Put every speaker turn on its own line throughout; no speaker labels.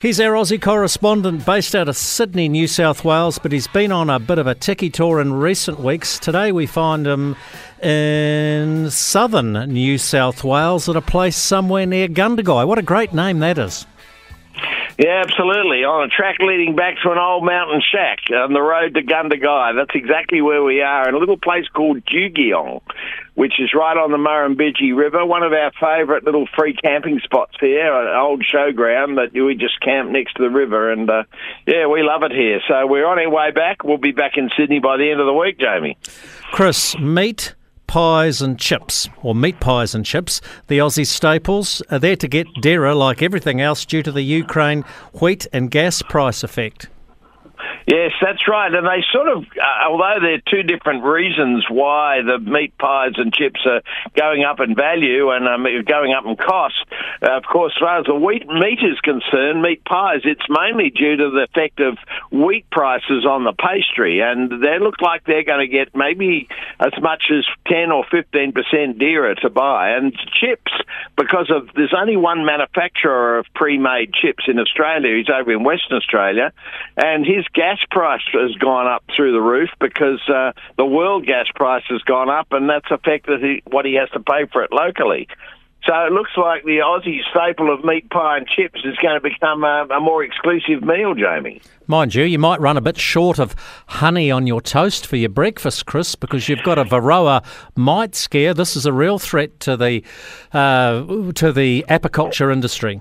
He's our Aussie correspondent based out of Sydney, New South Wales, but he's been on a bit of a tiki tour in recent weeks. Today we find him in southern New South Wales at a place somewhere near Gundagai. What a great name that is.
Yeah, absolutely. On a track leading back to an old mountain shack on the road to Gundagai. That's exactly where we are in a little place called Jugiong which is right on the Murrumbidgee River, one of our favourite little free camping spots here, an old showground that we just camp next to the river, and uh, yeah, we love it here. So we're on our way back. We'll be back in Sydney by the end of the week, Jamie.
Chris, meat pies and chips, or meat pies and chips, the Aussie staples, are there to get dearer like everything else due to the Ukraine wheat and gas price effect.
Yes, that's right. And they sort of, uh, although there are two different reasons why the meat pies and chips are going up in value and um, going up in cost, uh, of course, as far as the wheat meat is concerned, meat pies, it's mainly due to the effect of wheat prices on the pastry. And they look like they're going to get maybe as much as 10 or 15% dearer to buy. And chips, because of there's only one manufacturer of pre made chips in Australia, he's over in Western Australia, and his gas gas price has gone up through the roof because uh, the world gas price has gone up, and that's affected he, what he has to pay for it locally. So it looks like the Aussie staple of meat pie and chips is going to become a, a, more exclusive meal, Jamie.
Mind you, you might run a bit short of honey on your toast for your breakfast, Chris, because you've got a Varroa mite scare. This is a real threat to the uh, to the apiculture industry.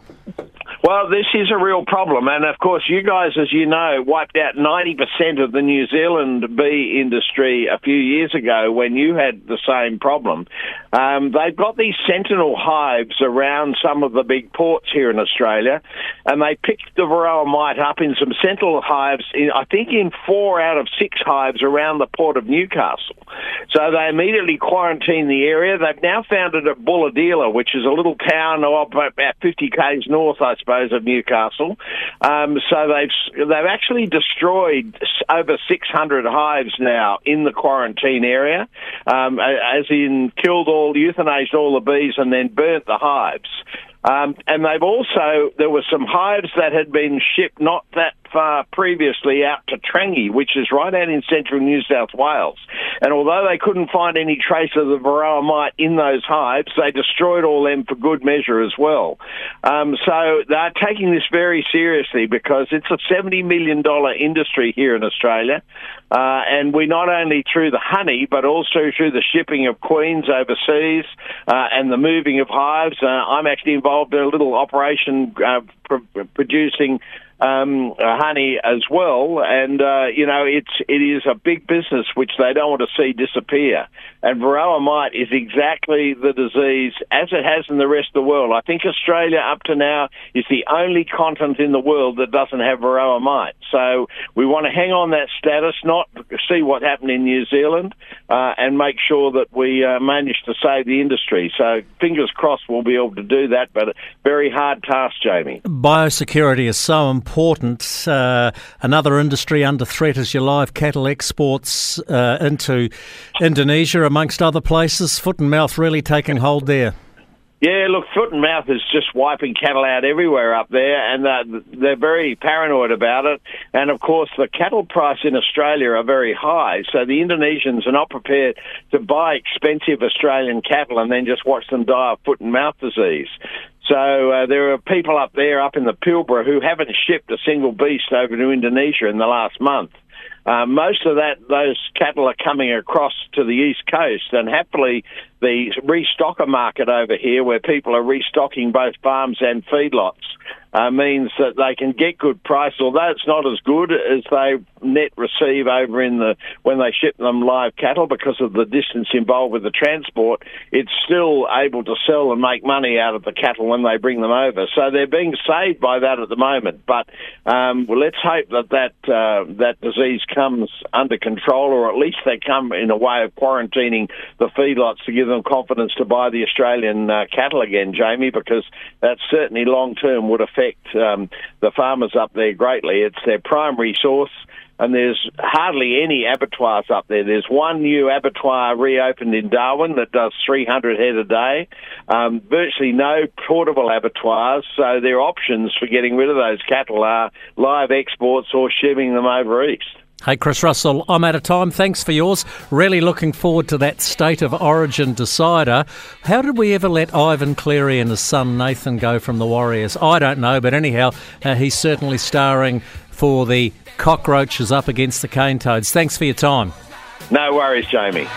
Well, this is a real problem. And of course, you guys, as you know, wiped out 90% of the New Zealand bee industry a few years ago when you had the same problem. Um, they've got these sentinel hives around some of the big ports here in Australia, and they picked the varroa mite up in some sentinel hives, in, I think in four out of six hives around the port of Newcastle. So they immediately quarantined the area. They've now founded at Bulahdelah, which is a little town about 50 k's north, I suppose, of Newcastle. Um, so they've they've actually destroyed over 600 hives now in the quarantine area, um, as in killed all, euthanized all the bees, and then burnt the hives. Um, and they've also, there were some hives that had been shipped not that previously out to Trangie, which is right out in central New South Wales. And although they couldn't find any trace of the varroa mite in those hives, they destroyed all them for good measure as well. Um, so they're taking this very seriously because it's a $70 million industry here in Australia. Uh, and we not only through the honey, but also through the shipping of queens overseas uh, and the moving of hives. Uh, I'm actually involved in a little operation uh, pr- producing um, honey as well. And, uh, you know, it's, it is a big business which they don't want to see disappear. And varroa mite is exactly the disease as it has in the rest of the world. I think Australia up to now is the only continent in the world that doesn't have varroa mite. So we want to hang on that status, not see what happened in New Zealand, uh, and make sure that we uh, manage to save the industry. So fingers crossed we'll be able to do that, but a very hard task, Jamie.
Biosecurity is so important. Uh, another industry under threat is your live cattle exports uh, into Indonesia, amongst other places. Foot and mouth really taking hold there.
Yeah, look, foot and mouth is just wiping cattle out everywhere up there, and uh, they're very paranoid about it. And of course, the cattle price in Australia are very high, so the Indonesians are not prepared to buy expensive Australian cattle and then just watch them die of foot and mouth disease. So uh, there are people up there, up in the Pilbara, who haven't shipped a single beast over to Indonesia in the last month. Uh, most of that, those cattle are coming across to the east coast, and happily, the restocker market over here, where people are restocking both farms and feedlots, uh, means that they can get good price, although it's not as good as they net receive over in the when they ship them live cattle because of the distance involved with the transport. It's still able to sell and make money out of the cattle when they bring them over. So they're being saved by that at the moment. But um, well, let's hope that that uh, that disease comes under control, or at least they come in a way of quarantining the feedlots to give them confidence to buy the Australian uh, cattle again, Jamie, because that certainly long term would affect um, the farmers up there greatly. It's their primary source. and there's hardly any abattoirs up there. There's one new abattoir reopened in Darwin that does 300 head a day. Um, virtually no portable abattoirs, so their options for getting rid of those cattle are live exports or shipping them over east.
Hey, Chris Russell, I'm out of time. Thanks for yours. Really looking forward to that state of origin decider. How did we ever let Ivan Cleary and his son Nathan go from the Warriors? I don't know, but anyhow, uh, he's certainly starring for the Cockroaches up against the Cane Toads. Thanks for your time.
No worries, Jamie.